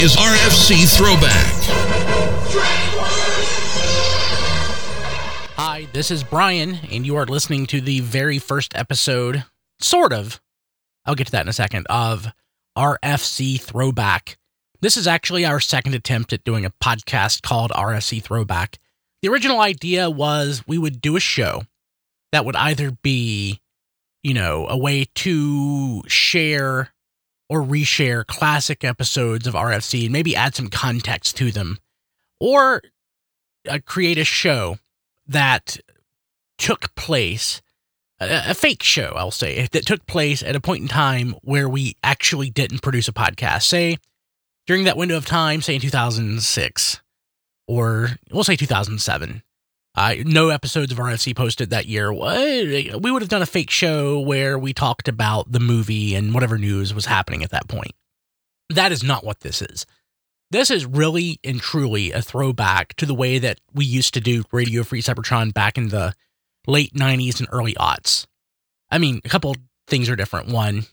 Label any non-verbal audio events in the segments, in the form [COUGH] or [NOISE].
is RFC Throwback. Hi, this is Brian, and you are listening to the very first episode, sort of, I'll get to that in a second, of RFC Throwback. This is actually our second attempt at doing a podcast called RFC Throwback. The original idea was we would do a show that would either be, you know, a way to share or reshare classic episodes of RFC and maybe add some context to them, or uh, create a show that took place, a, a fake show, I'll say, that took place at a point in time where we actually didn't produce a podcast. Say, during that window of time, say in 2006, or we'll say 2007. Uh, no episodes of RFC posted that year. We would have done a fake show where we talked about the movie and whatever news was happening at that point. That is not what this is. This is really and truly a throwback to the way that we used to do Radio Free Cybertron back in the late 90s and early aughts. I mean, a couple things are different. One,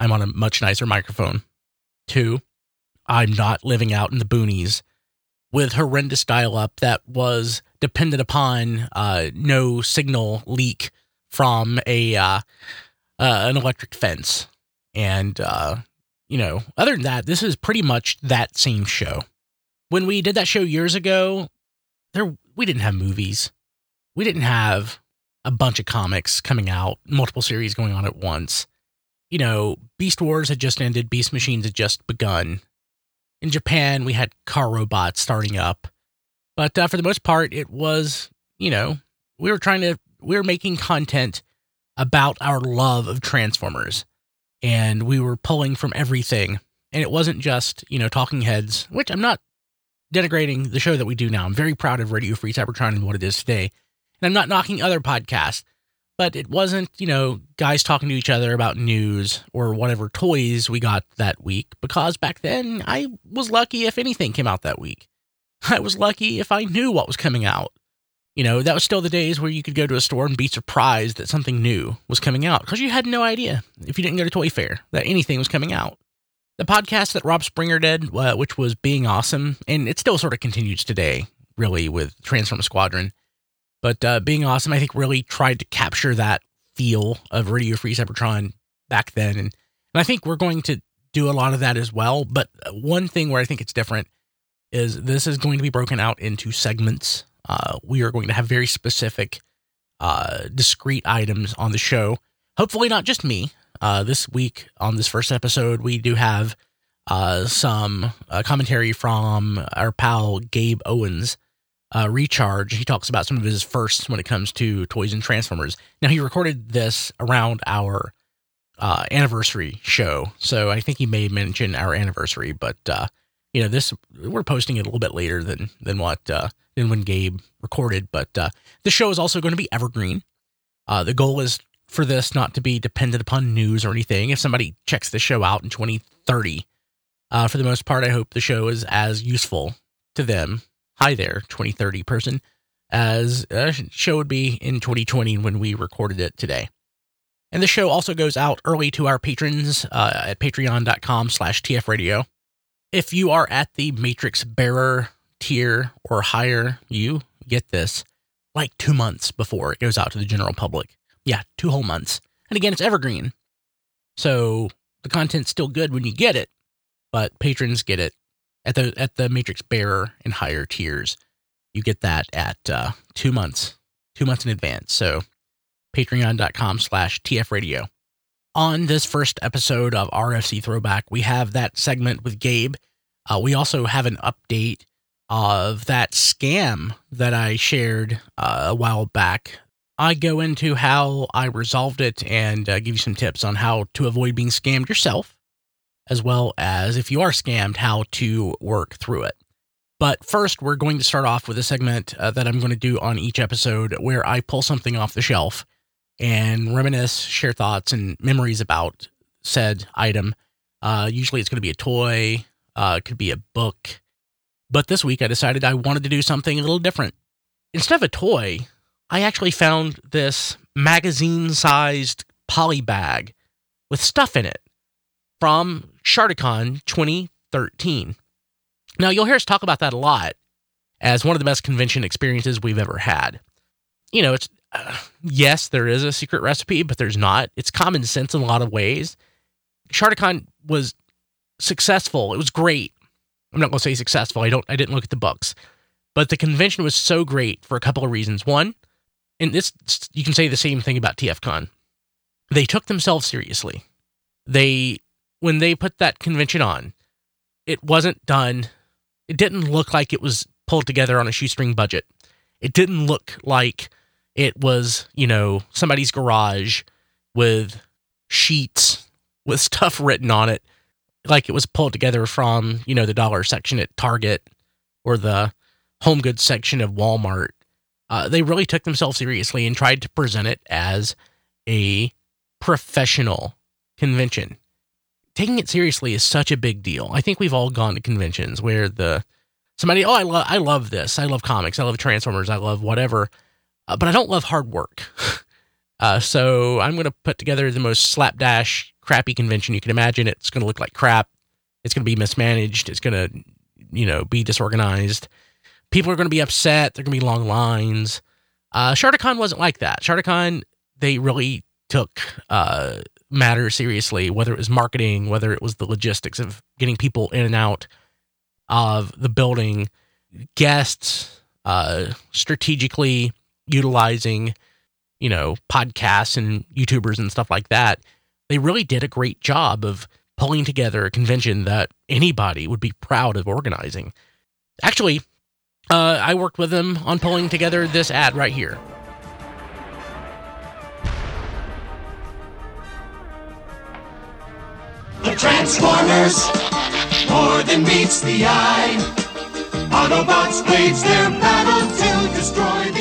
I'm on a much nicer microphone. Two, I'm not living out in the boonies with horrendous dial up that was dependent upon uh, no signal leak from a uh, uh, an electric fence. And uh, you know, other than that, this is pretty much that same show. When we did that show years ago, there we didn't have movies. We didn't have a bunch of comics coming out, multiple series going on at once. You know, Beast Wars had just ended, Beast Machines had just begun. In Japan, we had car robots starting up. But uh, for the most part, it was, you know, we were trying to, we were making content about our love of Transformers. And we were pulling from everything. And it wasn't just, you know, talking heads, which I'm not denigrating the show that we do now. I'm very proud of Radio Free Cybertron and what it is today. And I'm not knocking other podcasts, but it wasn't, you know, guys talking to each other about news or whatever toys we got that week because back then I was lucky if anything came out that week. [LAUGHS] I was lucky if I knew what was coming out. You know, that was still the days where you could go to a store and be surprised that something new was coming out because you had no idea if you didn't go to Toy Fair that anything was coming out. The podcast that Rob Springer did, uh, which was Being Awesome, and it still sort of continues today, really, with Transform Squadron. But uh, Being Awesome, I think, really tried to capture that feel of Radio Free Cybertron back then. And, and I think we're going to do a lot of that as well. But one thing where I think it's different is this is going to be broken out into segments. Uh, we are going to have very specific, uh, discrete items on the show. Hopefully, not just me. Uh, this week on this first episode, we do have uh, some uh, commentary from our pal Gabe Owens. Uh, Recharge. He talks about some of his firsts when it comes to toys and Transformers. Now, he recorded this around our uh, anniversary show, so I think he may mention our anniversary, but uh, you know, this we're posting it a little bit later than than what uh, than when Gabe recorded. But uh, the show is also going to be evergreen. Uh, the goal is for this not to be dependent upon news or anything. If somebody checks the show out in 2030, uh, for the most part, I hope the show is as useful to them. Hi there, 2030 person, as a show would be in 2020 when we recorded it today. And the show also goes out early to our patrons uh, at patreon.com slash tfradio. If you are at the Matrix Bearer tier or higher, you get this like two months before it goes out to the general public. Yeah, two whole months. And again, it's evergreen. So the content's still good when you get it, but patrons get it at the at the Matrix Bearer and higher tiers. You get that at uh, two months, two months in advance. So patreon.com slash tfradio on this first episode of RFC Throwback, we have that segment with Gabe. Uh, we also have an update of that scam that I shared uh, a while back. I go into how I resolved it and uh, give you some tips on how to avoid being scammed yourself, as well as if you are scammed, how to work through it. But first, we're going to start off with a segment uh, that I'm going to do on each episode where I pull something off the shelf and reminisce, share thoughts and memories about said item. Uh, usually it's going to be a toy, uh, it could be a book. But this week I decided I wanted to do something a little different. Instead of a toy, I actually found this magazine sized poly bag with stuff in it from Charticon 2013. Now, you'll hear us talk about that a lot as one of the best convention experiences we've ever had. You know, it's uh, yes, there is a secret recipe, but there's not. It's common sense in a lot of ways. Sharkticon was successful. It was great. I'm not going to say successful. I don't. I didn't look at the books, but the convention was so great for a couple of reasons. One, and this you can say the same thing about TFCon. They took themselves seriously. They when they put that convention on, it wasn't done. It didn't look like it was pulled together on a shoestring budget. It didn't look like it was, you know, somebody's garage with sheets with [LAUGHS] stuff written on it, like it was pulled together from, you know, the dollar section at Target or the home goods section of Walmart. Uh, they really took themselves seriously and tried to present it as a professional convention. Taking it seriously is such a big deal. I think we've all gone to conventions where the somebody, oh, I love, I love this. I love comics. I love Transformers. I love whatever, uh, but I don't love hard work. [LAUGHS] uh, so I'm going to put together the most slapdash, crappy convention you can imagine. It's going to look like crap. It's going to be mismanaged. It's going to, you know, be disorganized. People are going to be upset. There are going to be long lines. Uh, Sharkticon wasn't like that. Sharkticon, they really took uh, matters seriously, whether it was marketing, whether it was the logistics of getting people in and out of the building, guests, uh, strategically utilizing, you know, podcasts and YouTubers and stuff like that. They really did a great job of pulling together a convention that anybody would be proud of organizing. Actually, uh, I worked with them on pulling together this ad right here. The Transformers, more than meets the eye. Autobots wage their battle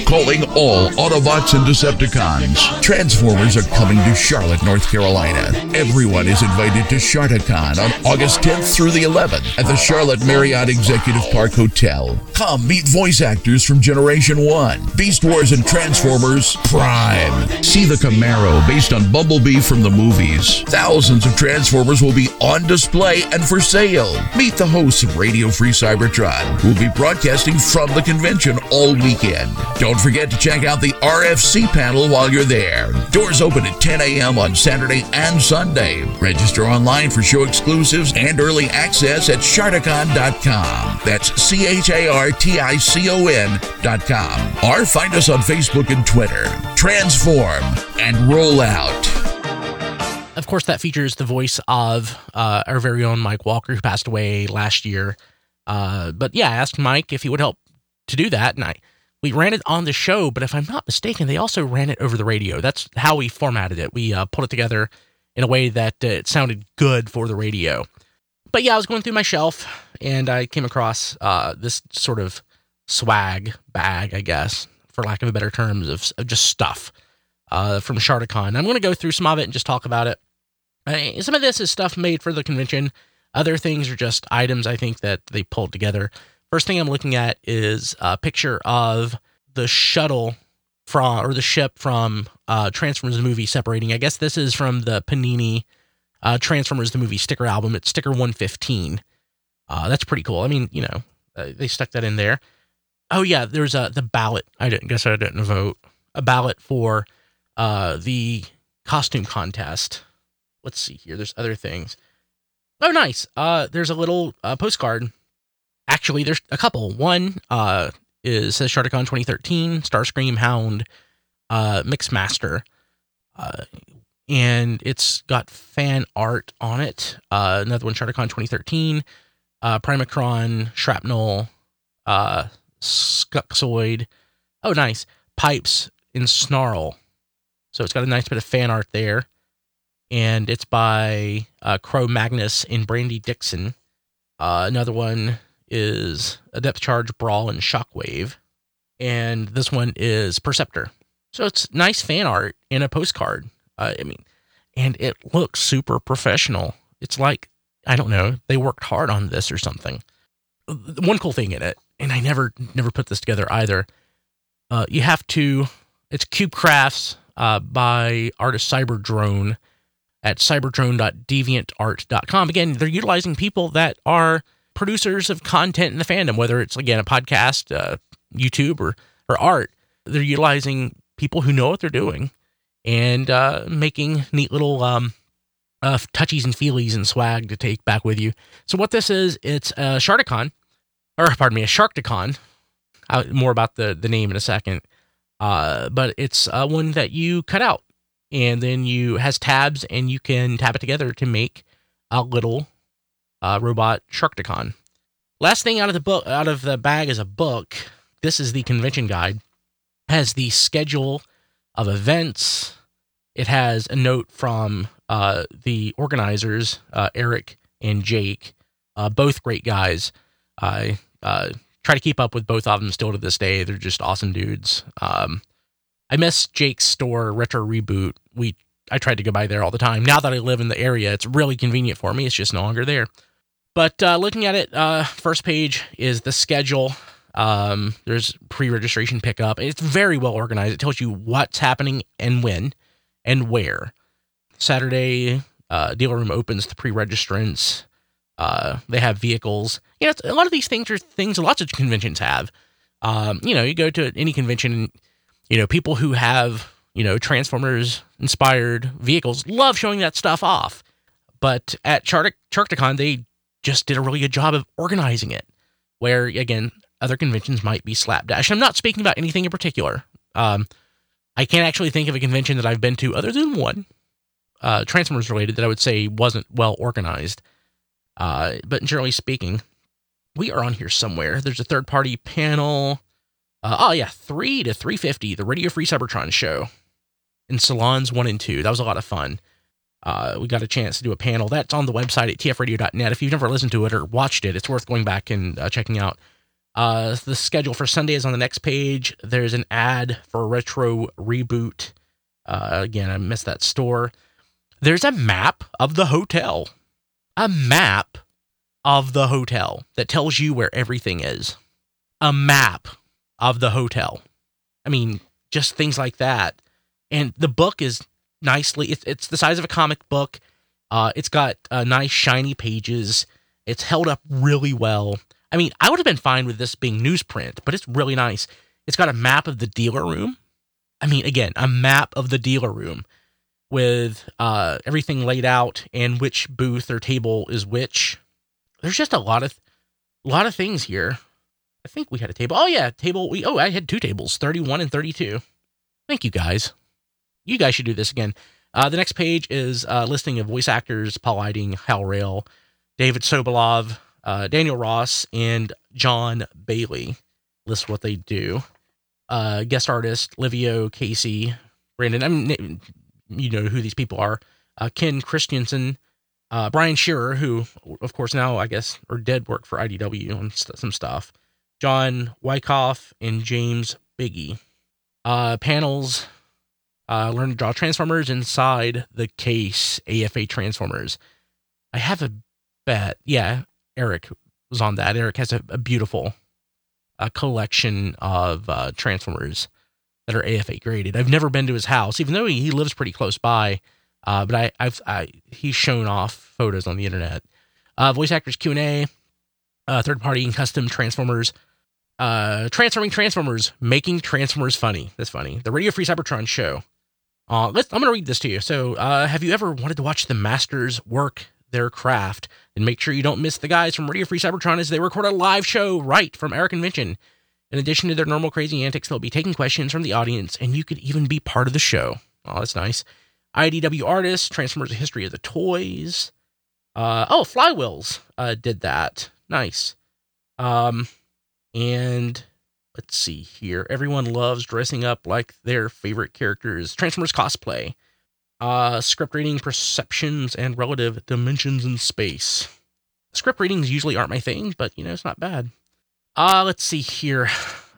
Calling all Autobots and Decepticons. Transformers are coming to Charlotte, North Carolina. Everyone is invited to Charticon on August 10th through the 11th at the Charlotte Marriott Executive Park Hotel. Come meet voice actors from Generation 1, Beast Wars and Transformers Prime. See the Camaro based on Bumblebee from the movies. Thousands of Transformers will be on display and for sale. Meet the hosts of Radio Free Cybertron, who will be broadcasting from the convention all weekend. Don't forget to check out the RFC panel while you're there. Doors open at 10 a.m. on Saturday and Sunday. Register online for show exclusives and early access at Charticon.com. That's C H A R T I C O N.com. Or find us on Facebook and Twitter. Transform and roll out. Of course, that features the voice of uh, our very own Mike Walker, who passed away last year. Uh, but yeah, I asked Mike if he would help to do that, and I we ran it on the show. But if I'm not mistaken, they also ran it over the radio. That's how we formatted it. We uh, put it together in a way that uh, it sounded good for the radio. But yeah, I was going through my shelf and I came across uh, this sort of swag bag, I guess, for lack of a better terms, of, of just stuff uh, from Sharkticon. I'm going to go through some of it and just talk about it. Uh, some of this is stuff made for the convention. Other things are just items I think that they pulled together. First thing I'm looking at is a picture of the shuttle from or the ship from uh, Transformers the movie separating. I guess this is from the Panini uh, Transformers the movie sticker album. It's sticker 115. Uh, that's pretty cool. I mean, you know, uh, they stuck that in there. Oh yeah, there's a the ballot. I didn't guess I didn't vote. A ballot for uh, the costume contest. Let's see here. There's other things. Oh, nice. Uh, there's a little uh, postcard. Actually, there's a couple. One uh, is says Sharkticon 2013, Starscream Hound, uh, Mixmaster, uh, and it's got fan art on it. Uh, another one, Sharkticon 2013, uh, Primacron, Shrapnel, uh, Skuxoid. Oh, nice. Pipes and Snarl. So it's got a nice bit of fan art there. And it's by uh, Crow Magnus and Brandy Dixon. Uh, another one is a depth charge, brawl, and shockwave. And this one is Perceptor. So it's nice fan art in a postcard. Uh, I mean, and it looks super professional. It's like, I don't know, they worked hard on this or something. One cool thing in it, and I never never put this together either. Uh, you have to, it's Cube Crafts uh, by artist Cyberdrone at cyberdrone.deviantart.com. Again, they're utilizing people that are producers of content in the fandom, whether it's again a podcast, uh, YouTube, or or art. They're utilizing people who know what they're doing and uh, making neat little um, uh, touchies and feelies and swag to take back with you. So what this is, it's a Sharkticon, or pardon me, a Sharkticon. Uh, more about the the name in a second. Uh, but it's uh, one that you cut out, and then you has tabs, and you can tab it together to make a little uh, robot Sharkticon. Last thing out of the book, out of the bag is a book. This is the convention guide. Has the schedule of events. It has a note from uh, the organizers, uh, Eric and Jake, uh, both great guys. I uh, try to keep up with both of them still to this day. They're just awesome dudes. Um, I miss Jake's store, Retro Reboot. We I tried to go by there all the time. Now that I live in the area, it's really convenient for me. It's just no longer there. But uh, looking at it, uh, first page is the schedule. Um, there's pre-registration pickup. It's very well organized. It tells you what's happening and when and where. Saturday, uh, dealer room opens to pre-registrants. Uh, they have vehicles. You know, a lot of these things are things lots of conventions have. Um, you know, you go to any convention, you know, people who have you know Transformers inspired vehicles love showing that stuff off. But at Chartic- Charticon, they just did a really good job of organizing it. Where again, other conventions might be slapdash. I'm not speaking about anything in particular. Um, I can't actually think of a convention that I've been to other than one, uh, Transformers related, that I would say wasn't well organized. Uh, but generally speaking, we are on here somewhere. There's a third party panel. Uh, oh yeah, three to three fifty, the Radio Free Cybertron show in salons one and two. That was a lot of fun. Uh, we got a chance to do a panel that's on the website at tfradio.net. If you've never listened to it or watched it, it's worth going back and uh, checking out. Uh, the schedule for Sunday is on the next page. There's an ad for Retro Reboot. Uh, again, I missed that store. There's a map of the hotel. A map of the hotel that tells you where everything is. A map of the hotel. I mean, just things like that. And the book is nicely, it's, it's the size of a comic book. Uh, it's got uh, nice, shiny pages. It's held up really well. I mean, I would have been fine with this being newsprint, but it's really nice. It's got a map of the dealer room. I mean, again, a map of the dealer room with uh, everything laid out and which booth or table is which. There's just a lot of a lot of things here. I think we had a table. Oh yeah, table. We oh I had two tables, 31 and 32. Thank you guys. You guys should do this again. Uh, the next page is a listing of voice actors: Paul Eiding, Hal Rayle, David Sobolov, uh, Daniel Ross, and John Bailey. List what they do. Uh, guest artist Livio Casey, Brandon. I mean, you know who these people are. Uh, Ken Christensen, uh, Brian Shearer, who of course now I guess or dead work for IDW on st- some stuff. John Wycough and James Biggie. Uh, panels. Uh, learn to draw transformers inside the case. AFA transformers. I have a bet. Yeah, Eric was on that. Eric has a, a beautiful uh, collection of uh, transformers that are AFA graded. I've never been to his house, even though he, he lives pretty close by. Uh, but I, I've I, he's shown off photos on the internet. Uh, voice actors Q and A, uh, third party and custom transformers, uh, transforming transformers, making transformers funny. That's funny. The Radio Free Cybertron show. Uh, let's, I'm going to read this to you. So, uh, have you ever wanted to watch the masters work their craft? And make sure you don't miss the guys from Radio Free Cybertron as they record a live show right from Eric Convention. In addition to their normal crazy antics, they'll be taking questions from the audience, and you could even be part of the show. Oh, that's nice. IDW artists, Transformers: A History of the Toys. Uh, oh, Flywheels uh, did that. Nice. Um, and let's see here. Everyone loves dressing up like their favorite characters. Transformers cosplay. Uh, script reading, perceptions, and relative dimensions in space. Script readings usually aren't my thing, but you know it's not bad. Uh, let's see here.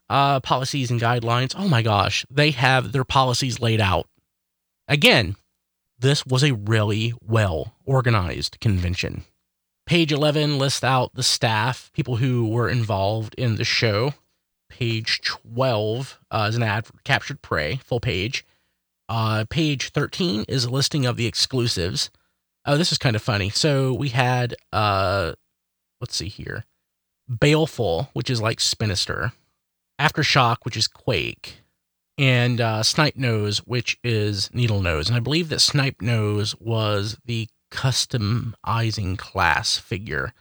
Uh, policies and guidelines. Oh my gosh, they have their policies laid out. Again, this was a really well organized convention. Page 11 lists out the staff, people who were involved in the show. Page 12 uh, is an ad for Captured Prey, full page. Uh, page 13 is a listing of the exclusives. Oh, this is kind of funny. So we had uh, let's see here. Baleful, which is like Spinister. Aftershock, which is Quake. And uh, Snipe Nose, which is Needle Nose. And I believe that Snipe Nose was the customizing class figure.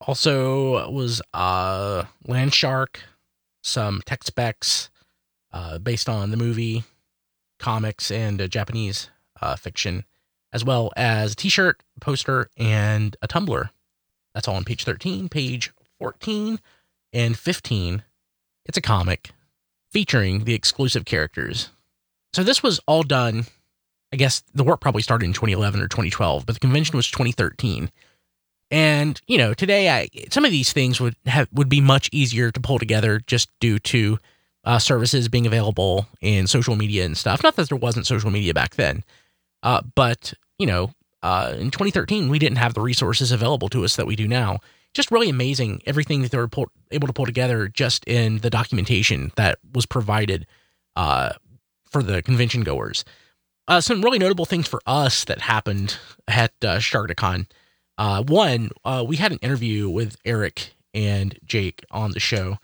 Also was uh, Landshark, some tech specs uh, based on the movie, comics, and uh, Japanese uh, fiction, as well as a t shirt, poster, and a tumbler. That's all on page 13, page 14, and 15. It's a comic featuring the exclusive characters. So this was all done. I guess the work probably started in 2011 or 2012, but the convention was 2013. And you know, today I some of these things would have would be much easier to pull together just due to uh, services being available in social media and stuff. Not that there wasn't social media back then, uh, but you know, uh, in 2013 we didn't have the resources available to us that we do now. Just really amazing everything that they were pull, able to pull together just in the documentation that was provided uh, for the convention goers. Uh, some really notable things for us that happened at uh, Sharkticon. Uh, one, uh, we had an interview with Eric and Jake on the show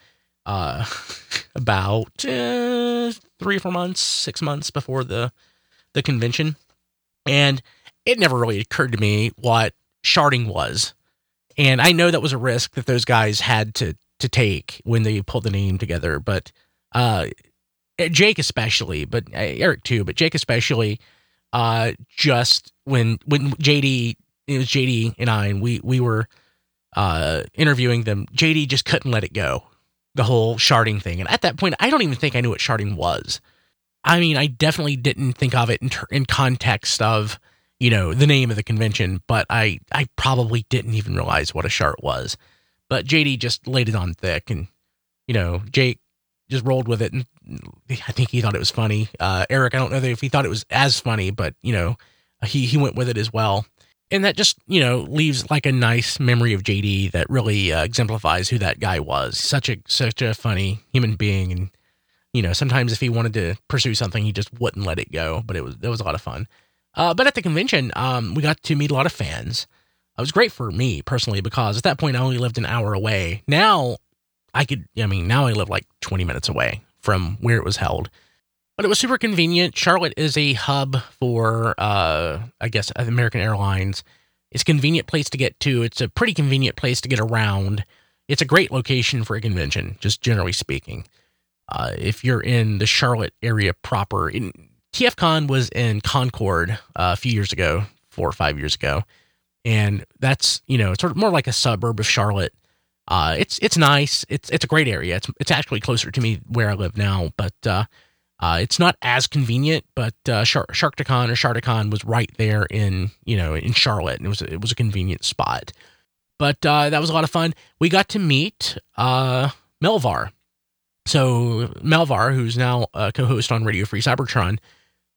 uh, [LAUGHS] about uh, three or four months, six months before the the convention, and it never really occurred to me what sharding was, and I know that was a risk that those guys had to to take when they pulled the name together, but uh, Jake especially, but uh, Eric too, but Jake especially, uh, just when when JD it was JD and I, and we we were uh interviewing them. JD just couldn't let it go the whole sharding thing. And at that point, I don't even think I knew what sharding was. I mean, I definitely didn't think of it in, ter- in context of, you know, the name of the convention, but I, I probably didn't even realize what a shard was. But JD just laid it on thick and, you know, Jake just rolled with it. And I think he thought it was funny. Uh, Eric, I don't know if he thought it was as funny, but, you know, he, he went with it as well and that just you know leaves like a nice memory of JD that really uh, exemplifies who that guy was. Such a such a funny human being, and you know sometimes if he wanted to pursue something, he just wouldn't let it go. But it was it was a lot of fun. Uh, but at the convention, um, we got to meet a lot of fans. It was great for me personally because at that point I only lived an hour away. Now I could, I mean, now I live like 20 minutes away from where it was held but it was super convenient. Charlotte is a hub for, uh, I guess, American Airlines. It's a convenient place to get to. It's a pretty convenient place to get around. It's a great location for a convention, just generally speaking. Uh, if you're in the Charlotte area proper, in, TFCon was in Concord uh, a few years ago, four or five years ago, and that's you know sort of more like a suburb of Charlotte. Uh, it's it's nice. It's it's a great area. It's it's actually closer to me where I live now, but uh, it's not as convenient, but uh, Shar- Sharkticon or Sharkticon was right there in you know in Charlotte, and it was it was a convenient spot. But uh, that was a lot of fun. We got to meet uh, Melvar. So Melvar, who's now a co-host on Radio Free Cybertron,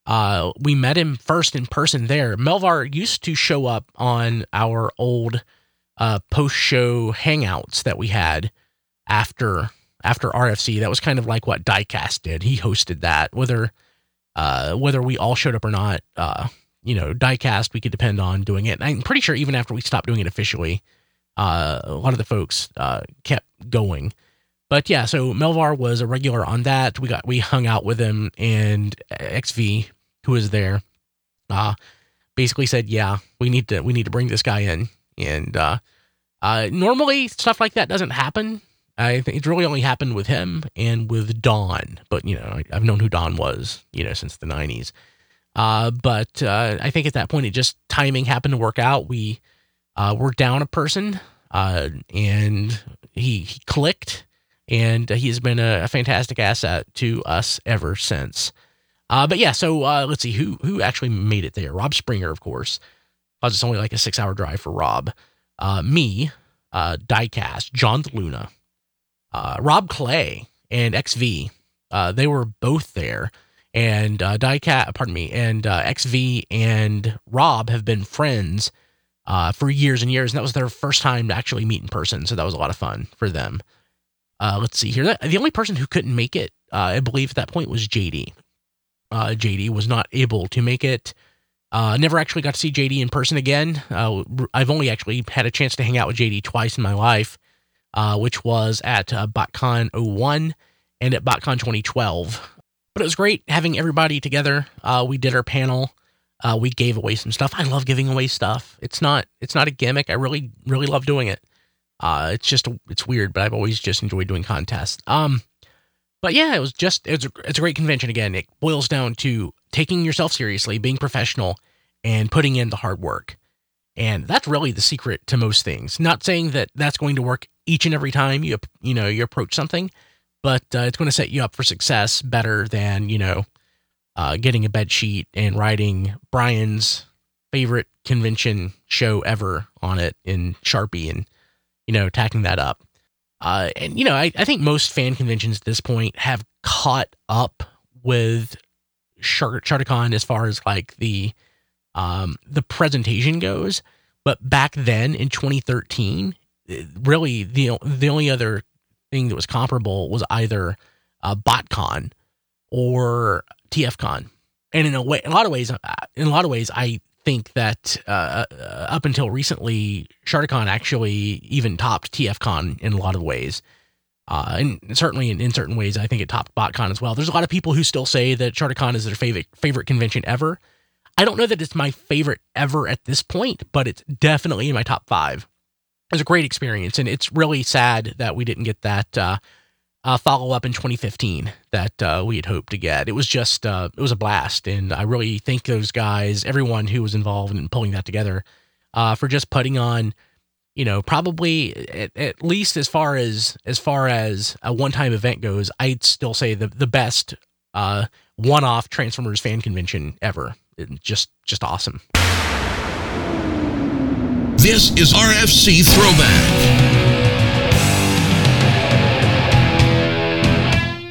uh, we met him first in person there. Melvar used to show up on our old uh, post-show hangouts that we had after after RFC. That was kind of like what Diecast did. He hosted that. Whether uh, whether we all showed up or not, uh, you know, Diecast we could depend on doing it. And I'm pretty sure even after we stopped doing it officially, uh, a lot of the folks uh, kept going. But yeah, so Melvar was a regular on that. We got we hung out with him, and XV, who was there, uh, basically said, "Yeah, we need to we need to bring this guy in." And uh, normally stuff like that doesn't happen I think it's really only happened with him and with Don, but you know, I, have known who Don was, you know, since the '90s. Uh, but uh, I think at that point, it just timing happened to work out. We uh, were down a person, uh, and he, he clicked, and he has been a, a, fantastic asset to us ever since. Uh, but yeah, so uh, let's see who who actually made it there. Rob Springer, of course. Because it's only like a six hour drive for Rob. me, Diecast, John Luna, uh, Rob Clay and XV. Uh, they were both there, and uh, Diecat, pardon me, and uh, XV and Rob have been friends uh, for years and years, and that was their first time to actually meet in person. So that was a lot of fun for them. Uh, let's see here. The only person who couldn't make it, uh, I believe, at that point was JD. Uh, JD was not able to make it Uh, never actually got to see JD in person again. Uh, I've only actually had a chance to hang out with JD twice in my life, uh, which was at uh, BotCon 01 and at BotCon 2012. But it was great having everybody together. Uh, we did our panel. Uh, we gave away some stuff. I love giving away stuff. It's not it's not a gimmick. I really really love doing it. Uh, it's just it's weird, but I've always just enjoyed doing contests. Um, but yeah, it was just it's a, it's a great convention. Again, it boils down to taking yourself seriously, being professional, and putting in the hard work. And that's really the secret to most things. Not saying that that's going to work each and every time you you know you approach something, but uh, it's going to set you up for success better than you know uh, getting a bed sheet and writing Brian's favorite convention show ever on it in Sharpie and you know tacking that up. Uh, and you know, I, I think most fan conventions at this point have caught up with Charticon as far as like the um, the presentation goes. But back then in 2013, really the the only other thing that was comparable was either uh, BotCon or TFCon. And in a way, in a lot of ways, uh, in a lot of ways, I think that uh, uh, up until recently, Charticon actually even topped TFCon in a lot of ways. Uh, and certainly in, in, certain ways, I think it topped BotCon as well. There's a lot of people who still say that Charticon is their favorite favorite convention ever. I don't know that it's my favorite ever at this point, but it's definitely in my top five. It was a great experience, and it's really sad that we didn't get that uh, uh, follow up in 2015 that uh, we had hoped to get. It was just uh, it was a blast, and I really thank those guys, everyone who was involved in pulling that together, uh, for just putting on, you know, probably at, at least as far as as far as a one time event goes, I'd still say the the best uh, one off Transformers fan convention ever. It, just just awesome. This is RFC Throwback.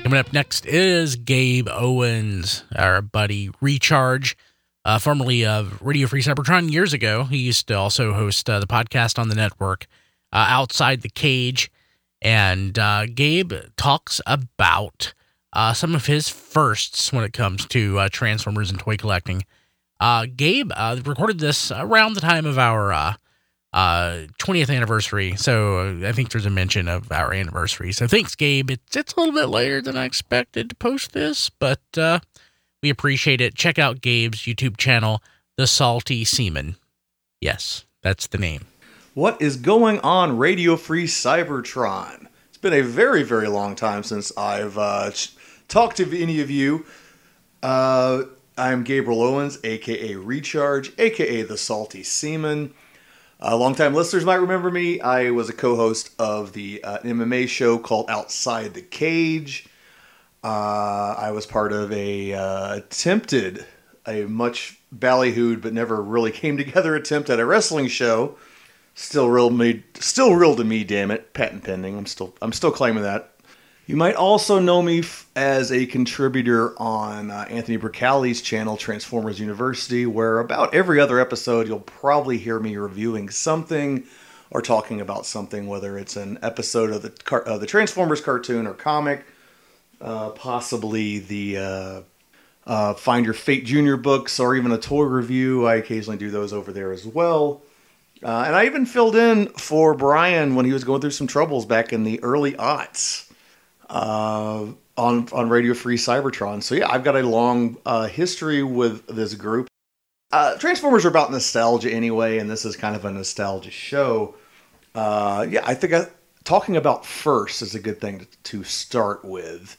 Coming up next is Gabe Owens, our buddy Recharge, uh, formerly of Radio Free Cybertron years ago. He used to also host uh, the podcast on the network, uh, Outside the Cage. And uh, Gabe talks about uh, some of his firsts when it comes to uh, Transformers and toy collecting. Gabe recorded this around the time of our uh 20th anniversary. So I think there's a mention of our anniversary. So thanks, Gabe. It's it's a little bit later than I expected to post this, but uh we appreciate it. Check out Gabe's YouTube channel, The Salty Seaman. Yes, that's the name. What is going on, Radio Free Cybertron? It's been a very, very long time since I've uh, talked to any of you. Uh, I'm Gabriel Owens, aka Recharge, aka The Salty Seaman. Uh, longtime listeners might remember me. I was a co-host of the uh, MMA show called Outside the Cage. Uh, I was part of a uh, attempted, a much ballyhooed but never really came together attempt at a wrestling show. Still real me, still real to me. Damn it, patent pending. I'm still, I'm still claiming that. You might also know me f- as a contributor on uh, Anthony Bricali's channel, Transformers University, where about every other episode you'll probably hear me reviewing something or talking about something, whether it's an episode of the car- the Transformers cartoon or comic, uh, possibly the uh, uh, Find Your Fate Junior books, or even a toy review. I occasionally do those over there as well. Uh, and I even filled in for Brian when he was going through some troubles back in the early aughts uh, on on Radio Free Cybertron. So yeah, I've got a long uh, history with this group. Uh, Transformers are about nostalgia anyway, and this is kind of a nostalgia show. Uh, yeah, I think I, talking about first is a good thing to, to start with,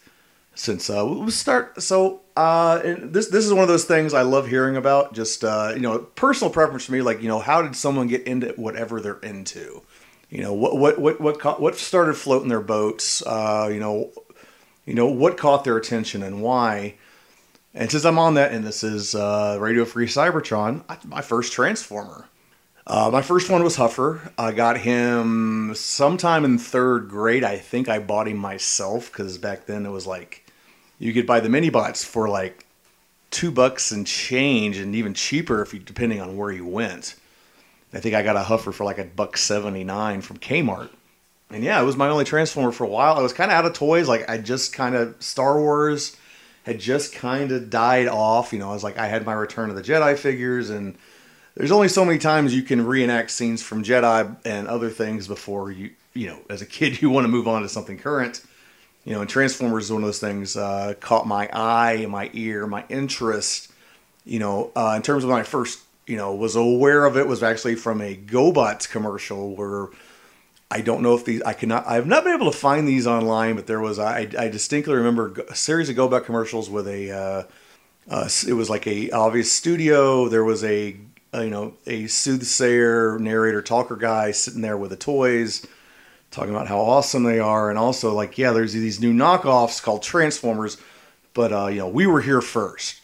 since uh, we'll start. So uh, this this is one of those things I love hearing about. Just uh, you know, personal preference for me. Like you know, how did someone get into whatever they're into? You know what what what what what started floating their boats uh, you know you know what caught their attention and why. And since i'm on that and this is uh, radio free cybertron I, my first transformer. Uh, my first one was huffer. I got him sometime in third grade. I think i bought him myself because back then it was like you could buy the mini bots for like two bucks and change and even cheaper if you depending on where you went I think I got a Huffer for like a buck seventy nine from Kmart. And yeah, it was my only Transformer for a while. I was kind of out of toys. Like I just kind of Star Wars had just kind of died off. You know, I was like, I had my Return of the Jedi figures, and there's only so many times you can reenact scenes from Jedi and other things before you, you know, as a kid, you want to move on to something current. You know, and Transformers is one of those things uh, caught my eye, my ear, my interest. You know, uh, in terms of my first, you know, was aware of it was actually from a GoBots commercial where I don't know if these I cannot I have not been able to find these online, but there was I, I distinctly remember a series of GoBot commercials with a uh, uh, it was like a obvious studio. There was a, a you know a soothsayer narrator talker guy sitting there with the toys talking about how awesome they are and also like yeah there's these new knockoffs called transformers but uh, you know we were here first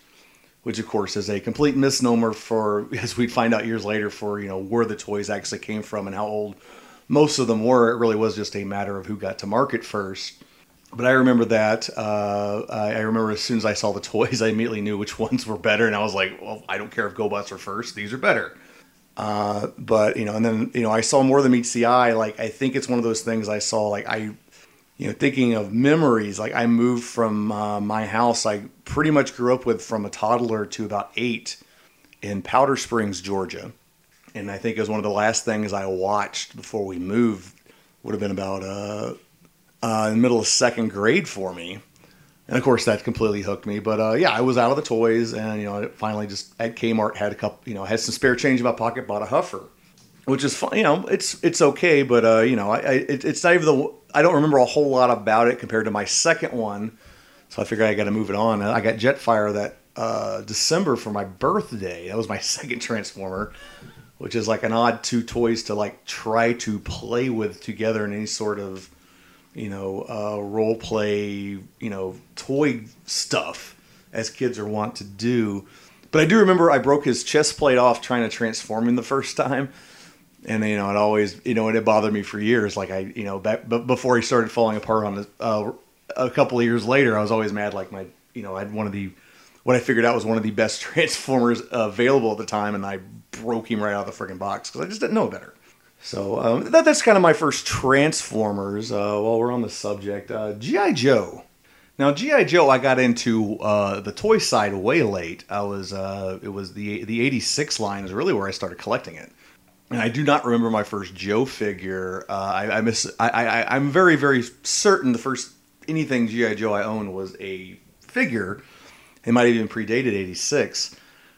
which of course is a complete misnomer for as we'd find out years later for you know where the toys actually came from and how old most of them were. It really was just a matter of who got to market first. But I remember that. Uh, I remember as soon as I saw the [LAUGHS] toys, I immediately knew which ones were better, and I was like, "Well, I don't care if GoBots are first; these are better." Uh, but you know, and then you know, I saw more than meets the eye. Like I think it's one of those things I saw. Like I, you know, thinking of memories. Like I moved from uh, my house. I pretty much grew up with from a toddler to about eight in Powder Springs, Georgia and I think it was one of the last things I watched before we moved. Would have been about uh, uh, in the middle of second grade for me, and of course that completely hooked me. But uh, yeah, I was out of the toys, and you know, finally just at Kmart had a couple, you know, had some spare change in my pocket, bought a Huffer, which is fun. You know, it's it's okay, but uh, you know, I, I it, it's not even the I don't remember a whole lot about it compared to my second one, so I figured I got to move it on. I got Jetfire that uh, December for my birthday. That was my [LAUGHS] second Transformer which is like an odd two toys to like try to play with together in any sort of you know uh, role play you know toy stuff as kids are wont to do but i do remember i broke his chest plate off trying to transform him the first time and you know it always you know it bothered me for years like i you know back but before he started falling apart on the uh, a couple of years later i was always mad like my you know i had one of the what i figured out was one of the best [LAUGHS] transformers available at the time and i broke him right out of the freaking box because I just didn't know better. So um, that, that's kind of my first Transformers. Uh, while we're on the subject, uh, GI Joe. Now GI Joe, I got into uh, the toy side way late. I was uh, it was the the '86 line is really where I started collecting it. And I do not remember my first Joe figure. Uh, I, I miss. I, I I'm very very certain the first anything GI Joe I owned was a figure. It might have even predated '86.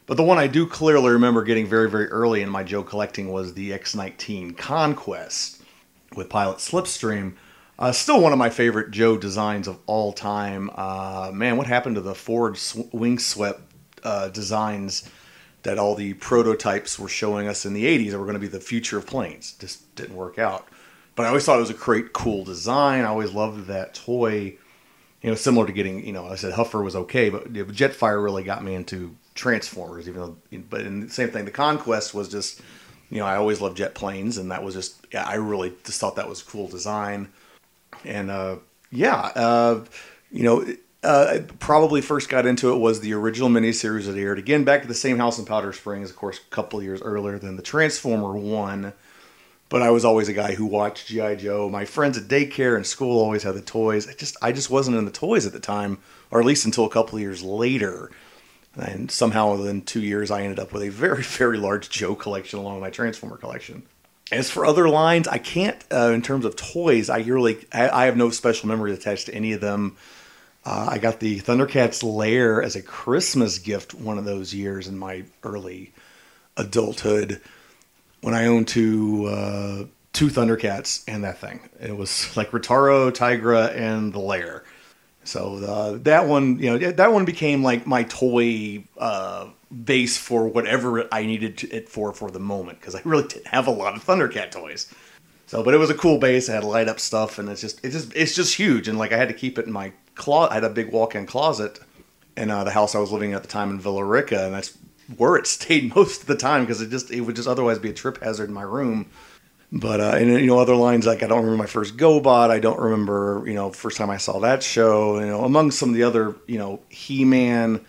But the one I do clearly remember getting very, very early in my Joe collecting was the X19 Conquest with Pilot Slipstream. Uh, still one of my favorite Joe designs of all time. Uh, man, what happened to the Ford sw- wing swept uh, designs that all the prototypes were showing us in the 80s that were going to be the future of planes? Just didn't work out. But I always thought it was a great, cool design. I always loved that toy. You know, similar to getting, you know, I said Huffer was okay, but Jetfire really got me into Transformers, even though, but in the same thing, the Conquest was just, you know, I always loved jet planes, and that was just, I really just thought that was cool design, and uh, yeah, uh, you know, uh, probably first got into it was the original miniseries that aired again back at the same house in Powder Springs, of course, a couple years earlier than the Transformer one. But I was always a guy who watched GI Joe. My friends at daycare and school always had the toys. I just I just wasn't in the toys at the time, or at least until a couple years later. And somehow within two years, I ended up with a very, [LAUGHS] very large Joe collection along with my Transformer collection. As for other lines, I can't, uh, in terms of toys, I really, I, I, have no special memories attached to any of them. Uh, I got the Thundercats Lair as a Christmas gift one of those years in my early adulthood when I owned two, uh, two Thundercats and that thing. It was [LAUGHS] like Ritaro, Tygra, and the Lair. So uh, that one, you know, that one became like my toy uh, base for whatever I needed it for for the moment because I really didn't have a lot of Thundercat toys. So, but it was a cool base. It had light up stuff, and it's just it's just it's just huge. And like I had to keep it in my closet. I had a big walk-in closet in uh, the house I was living at the time in Villa Rica, and that's where it [LAUGHS] stayed most of the time because it just it would just otherwise be a trip hazard in my room. But uh, and you know other lines like I don't remember my first GoBot. I don't remember you know first time I saw that show. You know among some of the other you know He Man.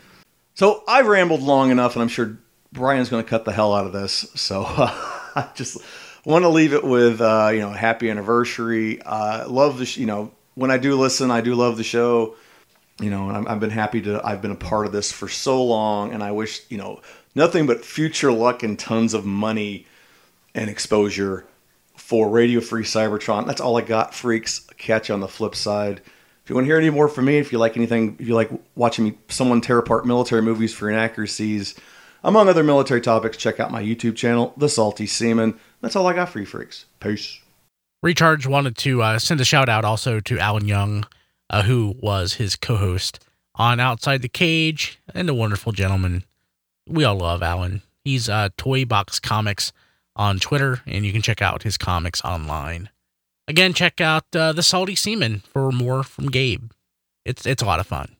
So I've rambled long enough, and I'm sure Brian's going to cut the hell out of this. So uh, [LAUGHS] I just want to leave it with uh, you know happy anniversary. Uh, love the sh- you know when I do listen, I do love the show. you know, and I'm, I've been happy to. I've been a part of this for so long, and I wish you know nothing but future luck and tons of money and exposure for Radio Free Cybertron. That's all I got, freaks. Catch you on the flip side. If you want to hear any more from me, if you like anything, if you like watching me someone tear apart military movies for inaccuracies, among other military topics, check out my YouTube channel, The Salty Seaman. That's all I got for you, freaks. Peace. Recharge wanted to uh, send a shout out also to Alan Young, uh, who was his co host on Outside the Cage, and a wonderful gentleman. We all love Alan. He's uh, Toy Box Comics on Twitter, and you can check out his comics online. Again, check out uh, The Salty Seaman for more from Gabe. It's, it's a lot of fun.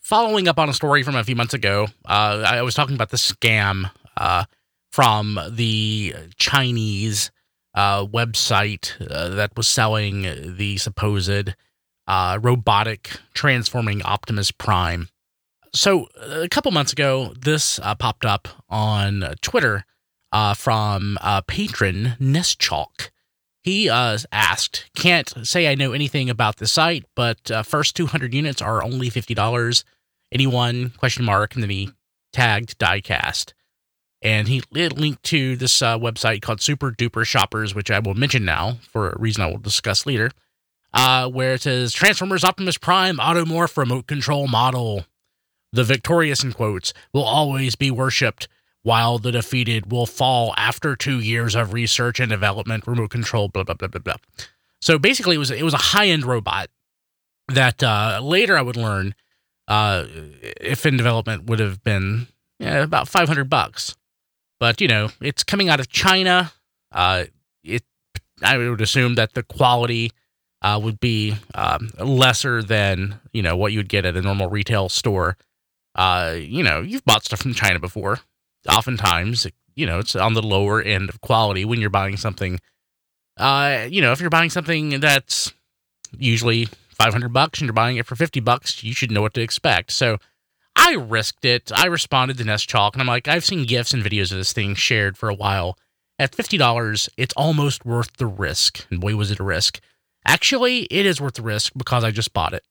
Following up on a story from a few months ago, uh, I was talking about the scam uh, from the Chinese uh, website uh, that was selling the supposed uh, robotic transforming Optimus Prime. So, a couple months ago, this uh, popped up on Twitter from patron Nestchalk. He asked, Can't say I know anything about the site, but first 200 units are only $50 anyone question mark and then he tagged diecast and he linked to this uh, website called super duper shoppers which i will mention now for a reason i will discuss later uh, where it says transformers optimus prime automorph remote control model the victorious in quotes will always be worshipped while the defeated will fall after two years of research and development remote control blah blah blah blah blah so basically it was it was a high-end robot that uh, later i would learn uh, if in development would have been yeah, about 500 bucks. But, you know, it's coming out of China. Uh, it, I would assume that the quality uh, would be um, lesser than, you know, what you would get at a normal retail store. Uh, you know, you've bought stuff from China before. Oftentimes, you know, it's on the lower end of quality when you're buying something. Uh, you know, if you're buying something that's usually 500 bucks and you're buying it for 50 bucks, you should know what to expect. So I risked it. I responded to Nest Chalk, and I'm like, I've seen gifs and videos of this thing shared for a while. At $50, it's almost worth the risk. And boy, was it a risk. Actually, it is worth the risk because I just bought it.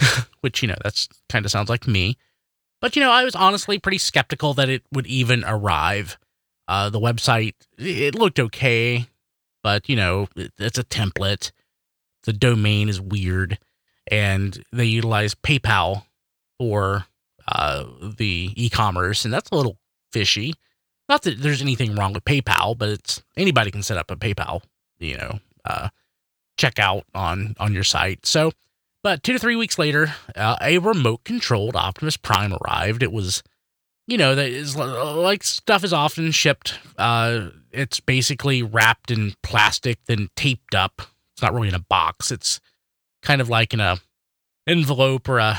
[LAUGHS] Which, you know, that's kind of sounds like me. But, you know, I was honestly pretty skeptical that it would even arrive. Uh, the website, it looked okay, but, you know, it's a template the domain is weird, and they utilize PayPal for uh, the e-commerce, and that's a little fishy. Not that there's anything wrong with PayPal, but it's anybody can set up a PayPal, you know, uh, checkout on on your site. So, but two to three weeks later, uh, a remote controlled Optimus Prime arrived. It was, you know, that is like stuff is often shipped. Uh, it's basically wrapped in plastic, then taped up it's not really in a box. It's kind of like in a envelope or a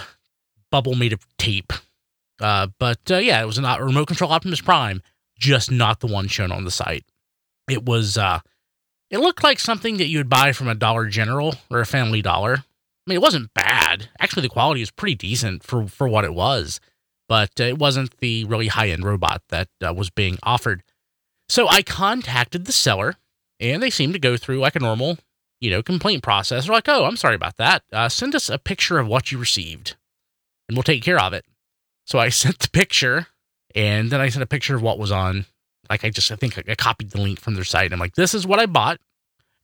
bubble made of tape. Uh, but uh, yeah, it was a remote control Optimus Prime, just not the one shown on the site. It was. Uh, it looked like something that you would buy from a Dollar General or a Family Dollar. I mean, it wasn't bad. Actually, the quality was pretty decent for for what it was, but uh, it wasn't the really high end robot that uh, was being offered. So I contacted the seller, and they seemed to go through like a normal you know, complaint process. They're like, oh, I'm sorry about that. Uh, send us a picture of what you received and we'll take care of it. So I [LAUGHS] sent the picture and then I sent a picture of what was on. Like, I just, I think I copied the link from their site. I'm like, this is what I bought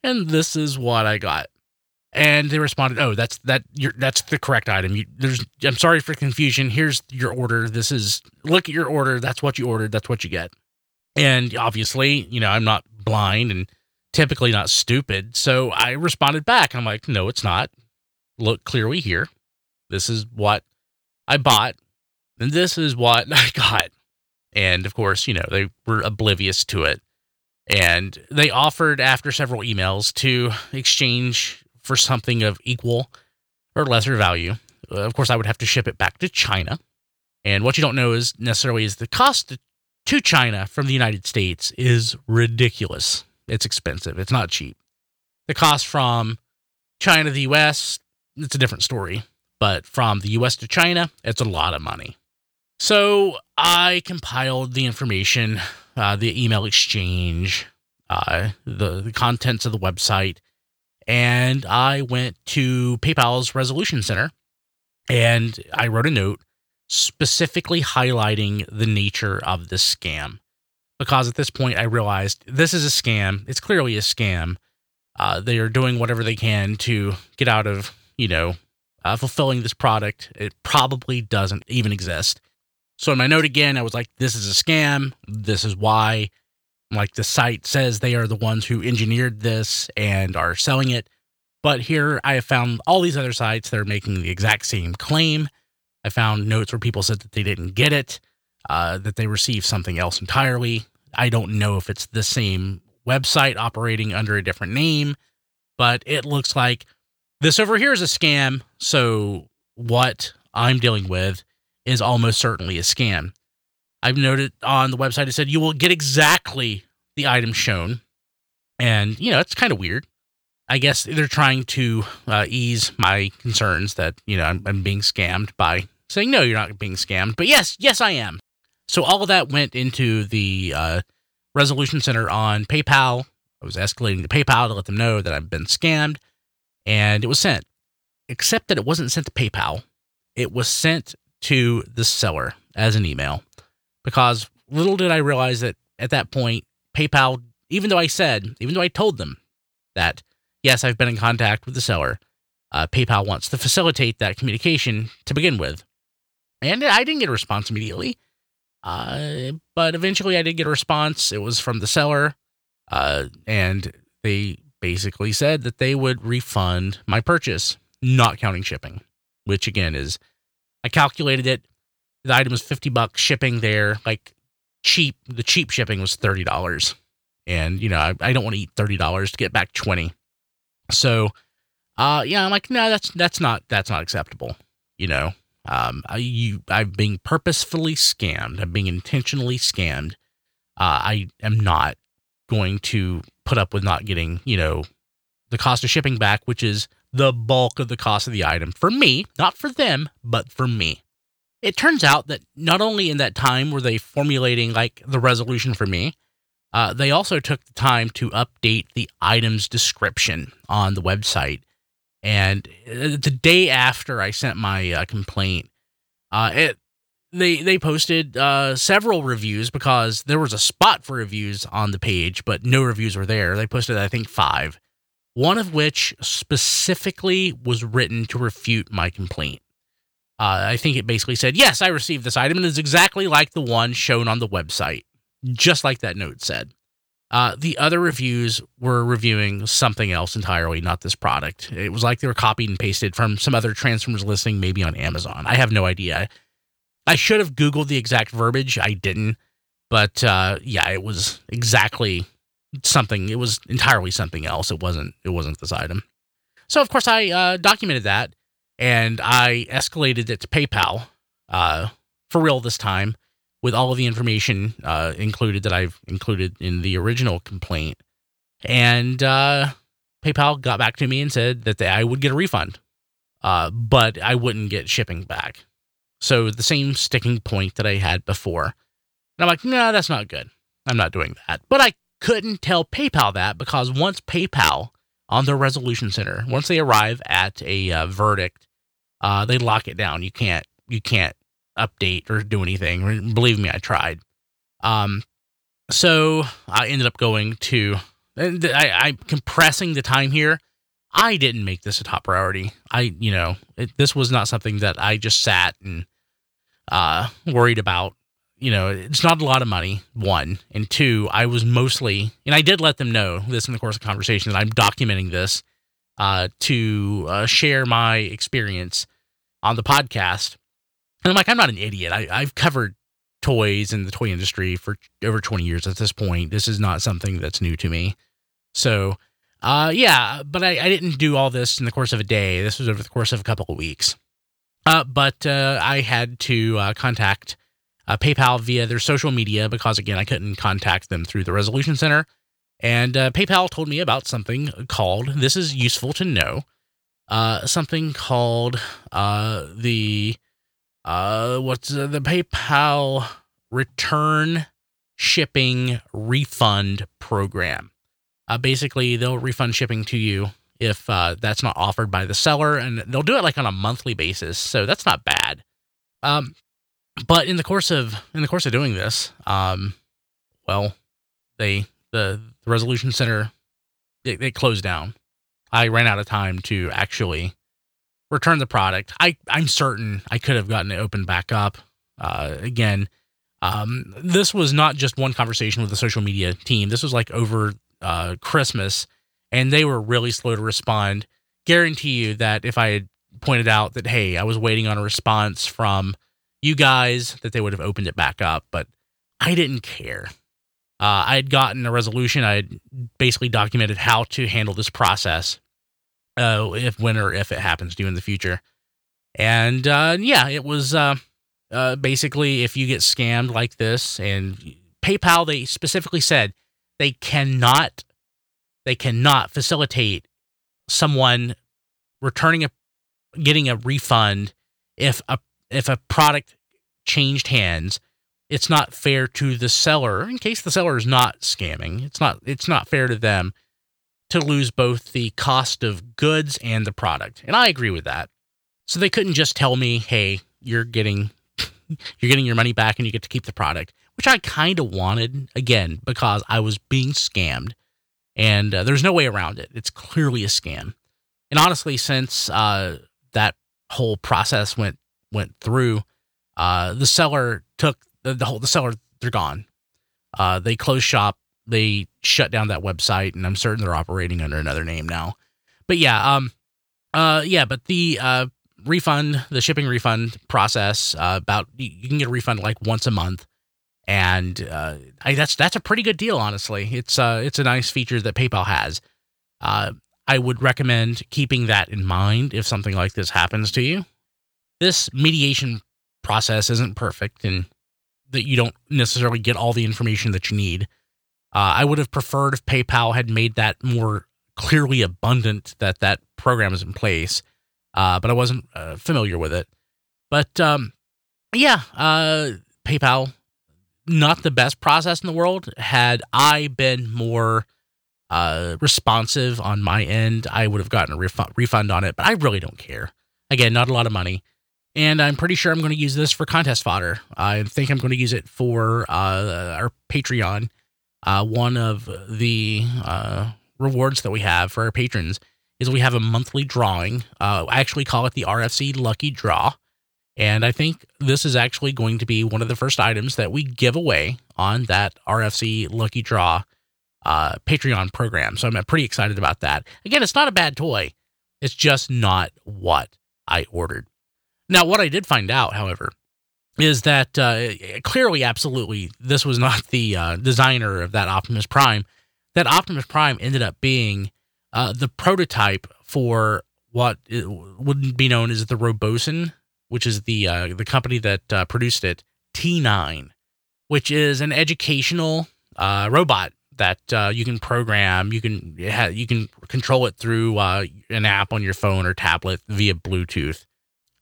and this is what I got. And they responded, "Oh, that's that. You're, that's the correct item. You, there's. I'm sorry for confusion. Here's your order. This is look at your order. That's what you ordered. That's what you get." And obviously, you know, I'm not blind and typically not stupid. So I responded back. I'm like, no, it's not. Look clearly here. This is what I bought, and this is what [LAUGHS] I got. And of course, you know, they were oblivious to it. And they offered, after several emails, to exchange for something of equal or lesser value. Of course, I would have to ship it back to China. And what you don't know is necessarily is the cost to China from the United States is ridiculous. It's expensive. It's not cheap. The cost from China to the US, it's a different story. But from the US to China, it's a lot of money. So I compiled the information, uh, the email exchange, uh, the, the contents of the website, and I went to PayPal's resolution center and I wrote a note specifically highlighting the nature of this scam. Because at this point, I realized this is a scam. It's clearly a scam. Uh, they are doing whatever they can to get out of, you know, uh, fulfilling this product. It probably doesn't even exist. So in my note again, I was like, this is a scam. This is why. Like the site says they are the ones who engineered this and are selling it. But here I have found all these other sites that are making the exact same claim. I found notes where people said that they didn't get it, uh, that they received something else entirely. I don't know if it's the same website operating under a different name, but it looks like this over here is a scam. So what I'm dealing with is almost certainly a scam. I've noted on the website it said you will get exactly the item shown. And, you know, it's kind of weird. I guess they're trying to uh, ease my concerns that, you know, I'm, I'm being scammed by saying, no, you're not being scammed. But yes, yes, I am. So all of that went into the uh, resolution center on PayPal. I was escalating to PayPal to let them know that I've been scammed, and it was sent. Except that it wasn't sent to PayPal. It was sent to the seller as an email because little did I realize that at that point, PayPal, even though I said, even though I told them that, yes, I've been in contact with the seller, uh, PayPal wants to facilitate that communication to begin with. And I didn't get a response immediately. Uh, but eventually I did get a response. It was from the seller. Uh, and they basically said that they would refund my purchase, not counting shipping, which again is, I calculated it. The item was 50 bucks shipping there like cheap the cheap shipping was $30 and you know i, I don't want to eat $30 to get back 20 so uh yeah i'm like no that's that's not that's not acceptable you know? Um I, you i'm being purposefully scammed. I'm being intentionally scammed. Uh i am not going to put up with not getting you know the cost of shipping back which is the bulk of the cost of the item for me not for them but for me it turns out that not only in that time were they formulating like the resolution for me, uh, they also took the time to update the item's description on the website. And uh, the day after I sent my uh, complaint, uh, it they they posted uh, several reviews because there was a spot for reviews on the page, but no reviews were there. They posted I think five, one of which specifically was written to refute my complaint. Uh, I think it basically said, Yes, I received this item and it's exactly like the one shown on the website, just like that note said. Uh, the other reviews were reviewing something else entirely, not this product. It was like they were copied and pasted from some other Transformers listing, maybe on Amazon. I have no idea. I should have Googled the exact verbiage. I didn't. But uh, yeah, it was exactly something. It was entirely something else. It wasn't. It wasn't this item. So of course I uh, documented that and I escalated it to PayPal uh, for real this time with all of the information uh, included that I've included in the original complaint. And uh, PayPal got back to me and said that they, I would get a refund, uh, but I wouldn't get shipping back. So the same sticking point that I had before. And I'm like, no, that's not good. I'm not doing that. But I couldn't tell PayPal that because once PayPal on their resolution center, once they arrive at a uh, verdict uh, they lock it down. You can't you can't update or do anything. Believe me, I tried. Um, so I ended up going to. I, I'm compressing the time here. I didn't make this a top priority. I, you know, it, this was not something that I just sat and uh, worried about. You know, it's not a lot of money. One and two, I was mostly, and I did let them know this in the course of conversation that I'm documenting this uh, to uh, share my experience on the podcast. And I'm like, I'm not an idiot. I, I've covered toys and the toy industry for over 20 years at this point. This is not something that's new to me. So, uh, yeah, but I, I didn't do all this in the course of a day. This was over the course of a couple of weeks. Uh, but uh, I had to uh, contact uh, PayPal via their social media because, again, I couldn't contact them through the Resolution Center. And uh, PayPal told me about something called, this is useful to know, uh, something called uh, the, uh, what's the PayPal return shipping refund program. Uh, basically, they'll refund shipping to you if uh, that's not offered by the seller, and they'll do it like on a monthly basis, so that's not bad. Um, but in the course of in the course of doing this, um, well, they the, the resolution center they, they closed down. I ran out of time to actually return the product. I I'm certain I could have gotten it opened back up. Uh, again, um, this was not just one conversation with the social media team. This was like over uh, Christmas, and they were really slow to respond. Guarantee you that if I had pointed out that hey, I was waiting on a response from you guys, that they would have opened it back up. But I didn't care. Uh, I had gotten a resolution. I had basically documented how to handle this process, uh, if when or if it happens to you in the future. And uh, yeah, it was uh, uh, basically if you get scammed like this, and PayPal, they specifically said they cannot, they cannot facilitate someone returning a, getting a refund if a if a product changed hands. It's not fair to the seller in case the seller is not scamming it's not it's not fair to them to lose both the cost of goods and the product. And i agree with that. So they couldn't just tell me hey you're getting [LAUGHS] you're getting your money back and you get to keep the product which i kind of wanted again because i was being scammed and uh, there's no way around it it's clearly a scam and honestly since uh, that whole process went went through uh, the seller took the, the whole the seller they're gone. Uh, they closed shop. They shut down that website, and I'm certain they're operating under another name now. But yeah, um, uh, yeah, but the uh, refund, the shipping refund process, uh, about you can get a refund like once a month, and uh, I, that's that's a pretty good deal, honestly. It's uh, it's a nice feature that PayPal has. Uh, I would recommend keeping that in mind if something like this happens to you. This mediation process isn't perfect, and that you don't necessarily get all the information that you need. Uh, I would have preferred if PayPal had made that more clearly abundant that that program is in place, uh, but I wasn't uh, familiar with it. But um, yeah, PayPal, not the best process in the world. Had I been more uh, responsive on my end, I would have gotten a refund refund on it. But I really don't care. Again, not a lot of money and I'm pretty sure I'm going to use this for contest fodder. I think I'm going to use it for uh, our Patreon. Uh, one of the uh, rewards that we have for our patrons is we have a monthly drawing. Uh, I actually call it the RFC Lucky Draw. And I think this is actually going to be one of the first items that we give away on that RFC Lucky Draw uh, Patreon program. So I'm pretty excited about that. Again, it's not a bad toy, it's just not what I ordered. Now, what I did find out, however, is that uh, clearly, absolutely, this was not the uh, designer of that Optimus Prime. That Optimus Prime ended up being uh, the prototype for what would be known as the Robosen, which is the uh, the company that uh, produced it, T9, which is an educational uh, robot that you can program. You can you can control it through an app on your phone or tablet via Bluetooth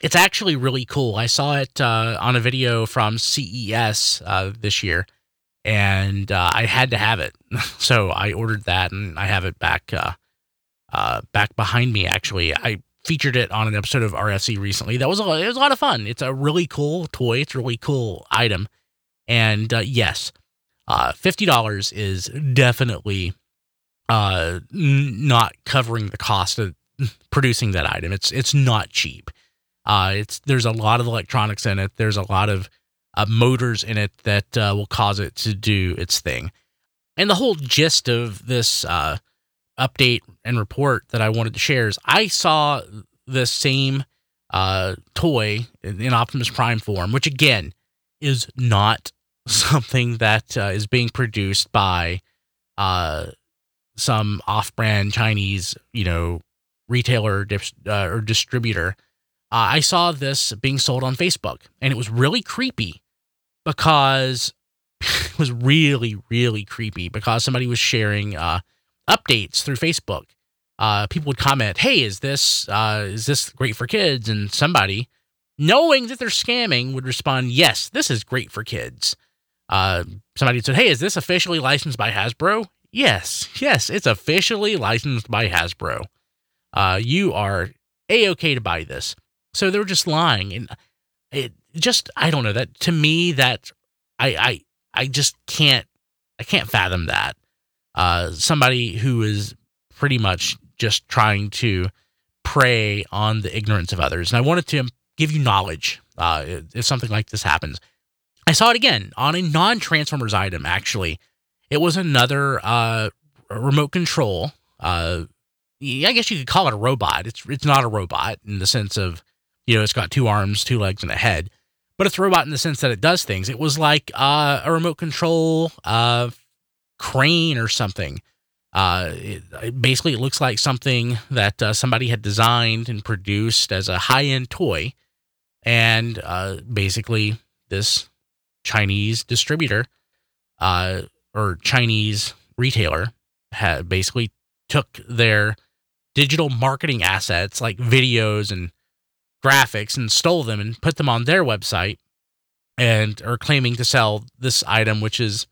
it's actually really cool. I saw it uh, on a video from CES uh, this year, and uh, I had to have it, [LAUGHS] so I ordered that, and I have it back uh, uh, back behind me. Actually, I featured it on an episode of RFC recently. That was a, it was a lot of fun. It's a really cool toy. It's a really cool item, and uh, yes, fifty dollars is definitely not covering the cost of [LAUGHS] producing that item. It's it's not cheap. Uh, it's there's a lot of electronics in it. There's a lot of uh, motors in it that uh, will cause it to do its thing. And the whole gist of this uh, update and report that I wanted to share is I saw the same uh, toy in Optimus Prime form, which again is not [LAUGHS] something that uh, is being produced by some off-brand Chinese, you know, retailer or distributor. Uh, I saw this being sold on Facebook, and it was really creepy because [LAUGHS] it was really, really creepy because somebody was sharing uh, updates through Facebook. Uh, people would comment, "Hey, is this uh, is this great for kids?" And somebody, knowing that they're scamming, would respond, "Yes, this is great for kids." Uh, somebody said, "Hey, is this officially licensed by Hasbro?" Yes, yes, it's officially licensed by Hasbro. uh, you are a okay to buy this. So they were just lying, and it just I don't know that to me that I I I just can't I can't fathom that. Uh, somebody who is pretty much just trying to prey on the ignorance of others, and I wanted to give you knowledge uh, if something like this happens. I saw it again on a non Transformers item, actually. It was another uh, remote control. Uh, I guess you could call it a robot. It's it's not a robot in the sense of, you know, it's got two arms, two legs, and a head, but it's a robot in the sense that it does things. It was like uh, a remote control uh, crane or something. Uh, it, basically, it looks like something that uh, somebody had designed and produced as a high end toy, and uh, basically this Chinese distributor uh, or Chinese retailer had basically took their digital marketing assets like videos and graphics and stole them and put them on their website and are claiming to sell this item which is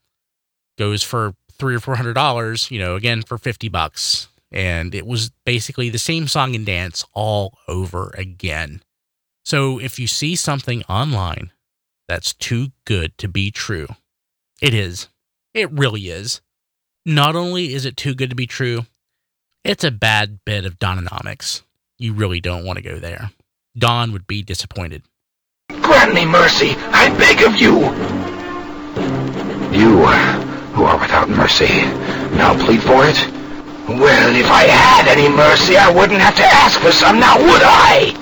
goes for three or four hundred dollars you know again for 50 bucks and it was basically the same song and dance all over again so if you see something online that's too good to be true. It is. It really is. Not only is it too good to be true, it's a bad bit of Dononomics. You really don't want to go there. Don would be disappointed. Grant me mercy, I beg of you. You, who are without mercy, now plead for it? Well, if I had any mercy, I wouldn't have to ask for some, now would I?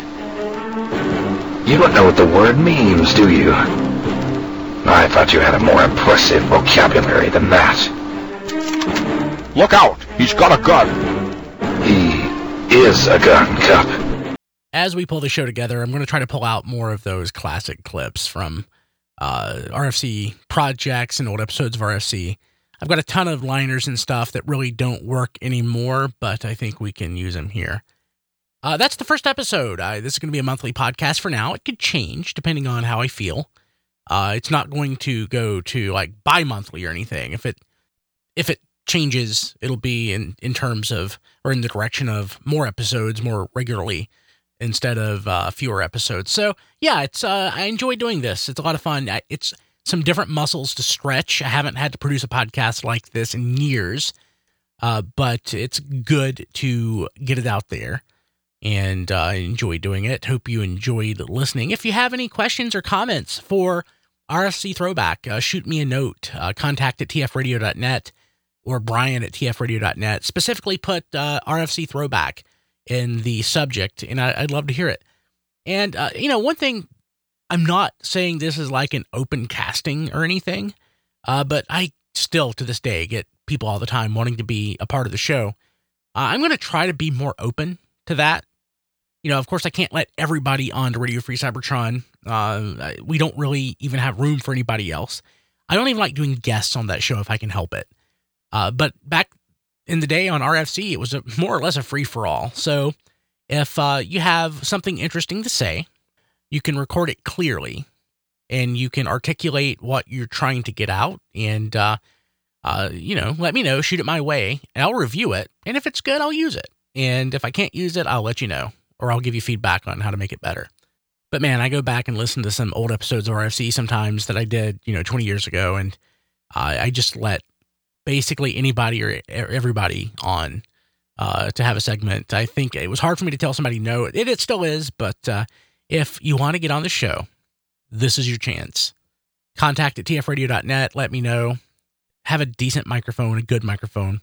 You don't know what the word means, do you? I thought you had a more impressive vocabulary than that. Look out! He's got a gun! He is a gun, Kup. As we pull the show together, I'm going to try to pull out more of those classic clips from uh, RFC projects and old episodes of RFC. I've got a ton of liners and stuff that really don't work anymore, but I think we can use them here. Uh, that's the first episode. This is going to be a monthly podcast for now. It could change depending on how I feel. Uh, it's not going to go to like bi-monthly or anything. If it if it changes, it'll be in in terms of or in the direction of more episodes more regularly instead of uh, fewer episodes. So yeah, it's uh, I enjoy doing this. It's a lot of fun. It's some different muscles to stretch. I haven't had to produce a podcast like this in years, uh, but it's good to get it out there and uh, I enjoy doing it. Hope you enjoyed listening. If you have any questions or comments for RFC Throwback, uh, shoot me a note. Uh, contact at tfradio.net or brian at tfradio.net. Specifically put RFC Throwback in the subject, and I, would love to hear it. And, uh, you know, one thing, I'm not saying this is like an open casting or anything, uh, but I still to this day get people all the time wanting to be a part of the show. I'm going to try to be more open to that you know, of course, I can't let everybody on to Radio Free Cybertron. Uh, we don't really even have room for anybody else. I don't even like doing guests on that show if I can help it. Uh, but back in the day on RFC, it was a, more or less a free for all. So if uh, you have something interesting to say, you can record it clearly and you can articulate what you're trying to get out. And, uh, uh, you know, let me know, shoot it my way, and I'll review it. And if it's good, I'll use it. And if I can't use it, I'll let you know or I'll give you feedback on how to make it better. But man, I go back and listen to some old episodes of RFC sometimes that I did, you know, 20 years ago, and I just let basically anybody or everybody on uh, to have a segment. I think it was hard for me to tell somebody no. It, it still is, but uh, if you want to get on the show, this is your chance. Contact at tfradio.net. Let me know. Have a decent microphone, a good microphone.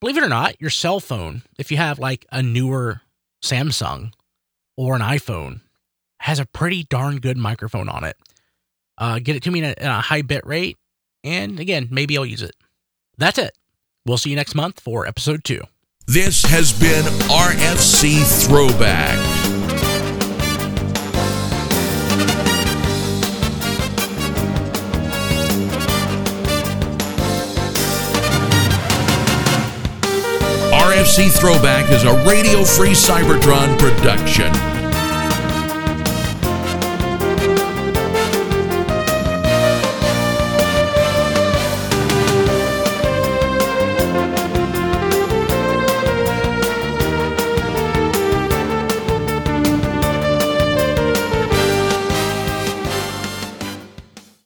Believe it or not, your cell phone, if you have like a newer Samsung or an iPhone has a pretty darn good microphone on it. Uh, get it to me at a, a high bit rate, and again, maybe I'll use it. That's it. We'll see you next month for episode two. This has been RFC Throwback. RFC Throwback is a Radio Free Cybertron production.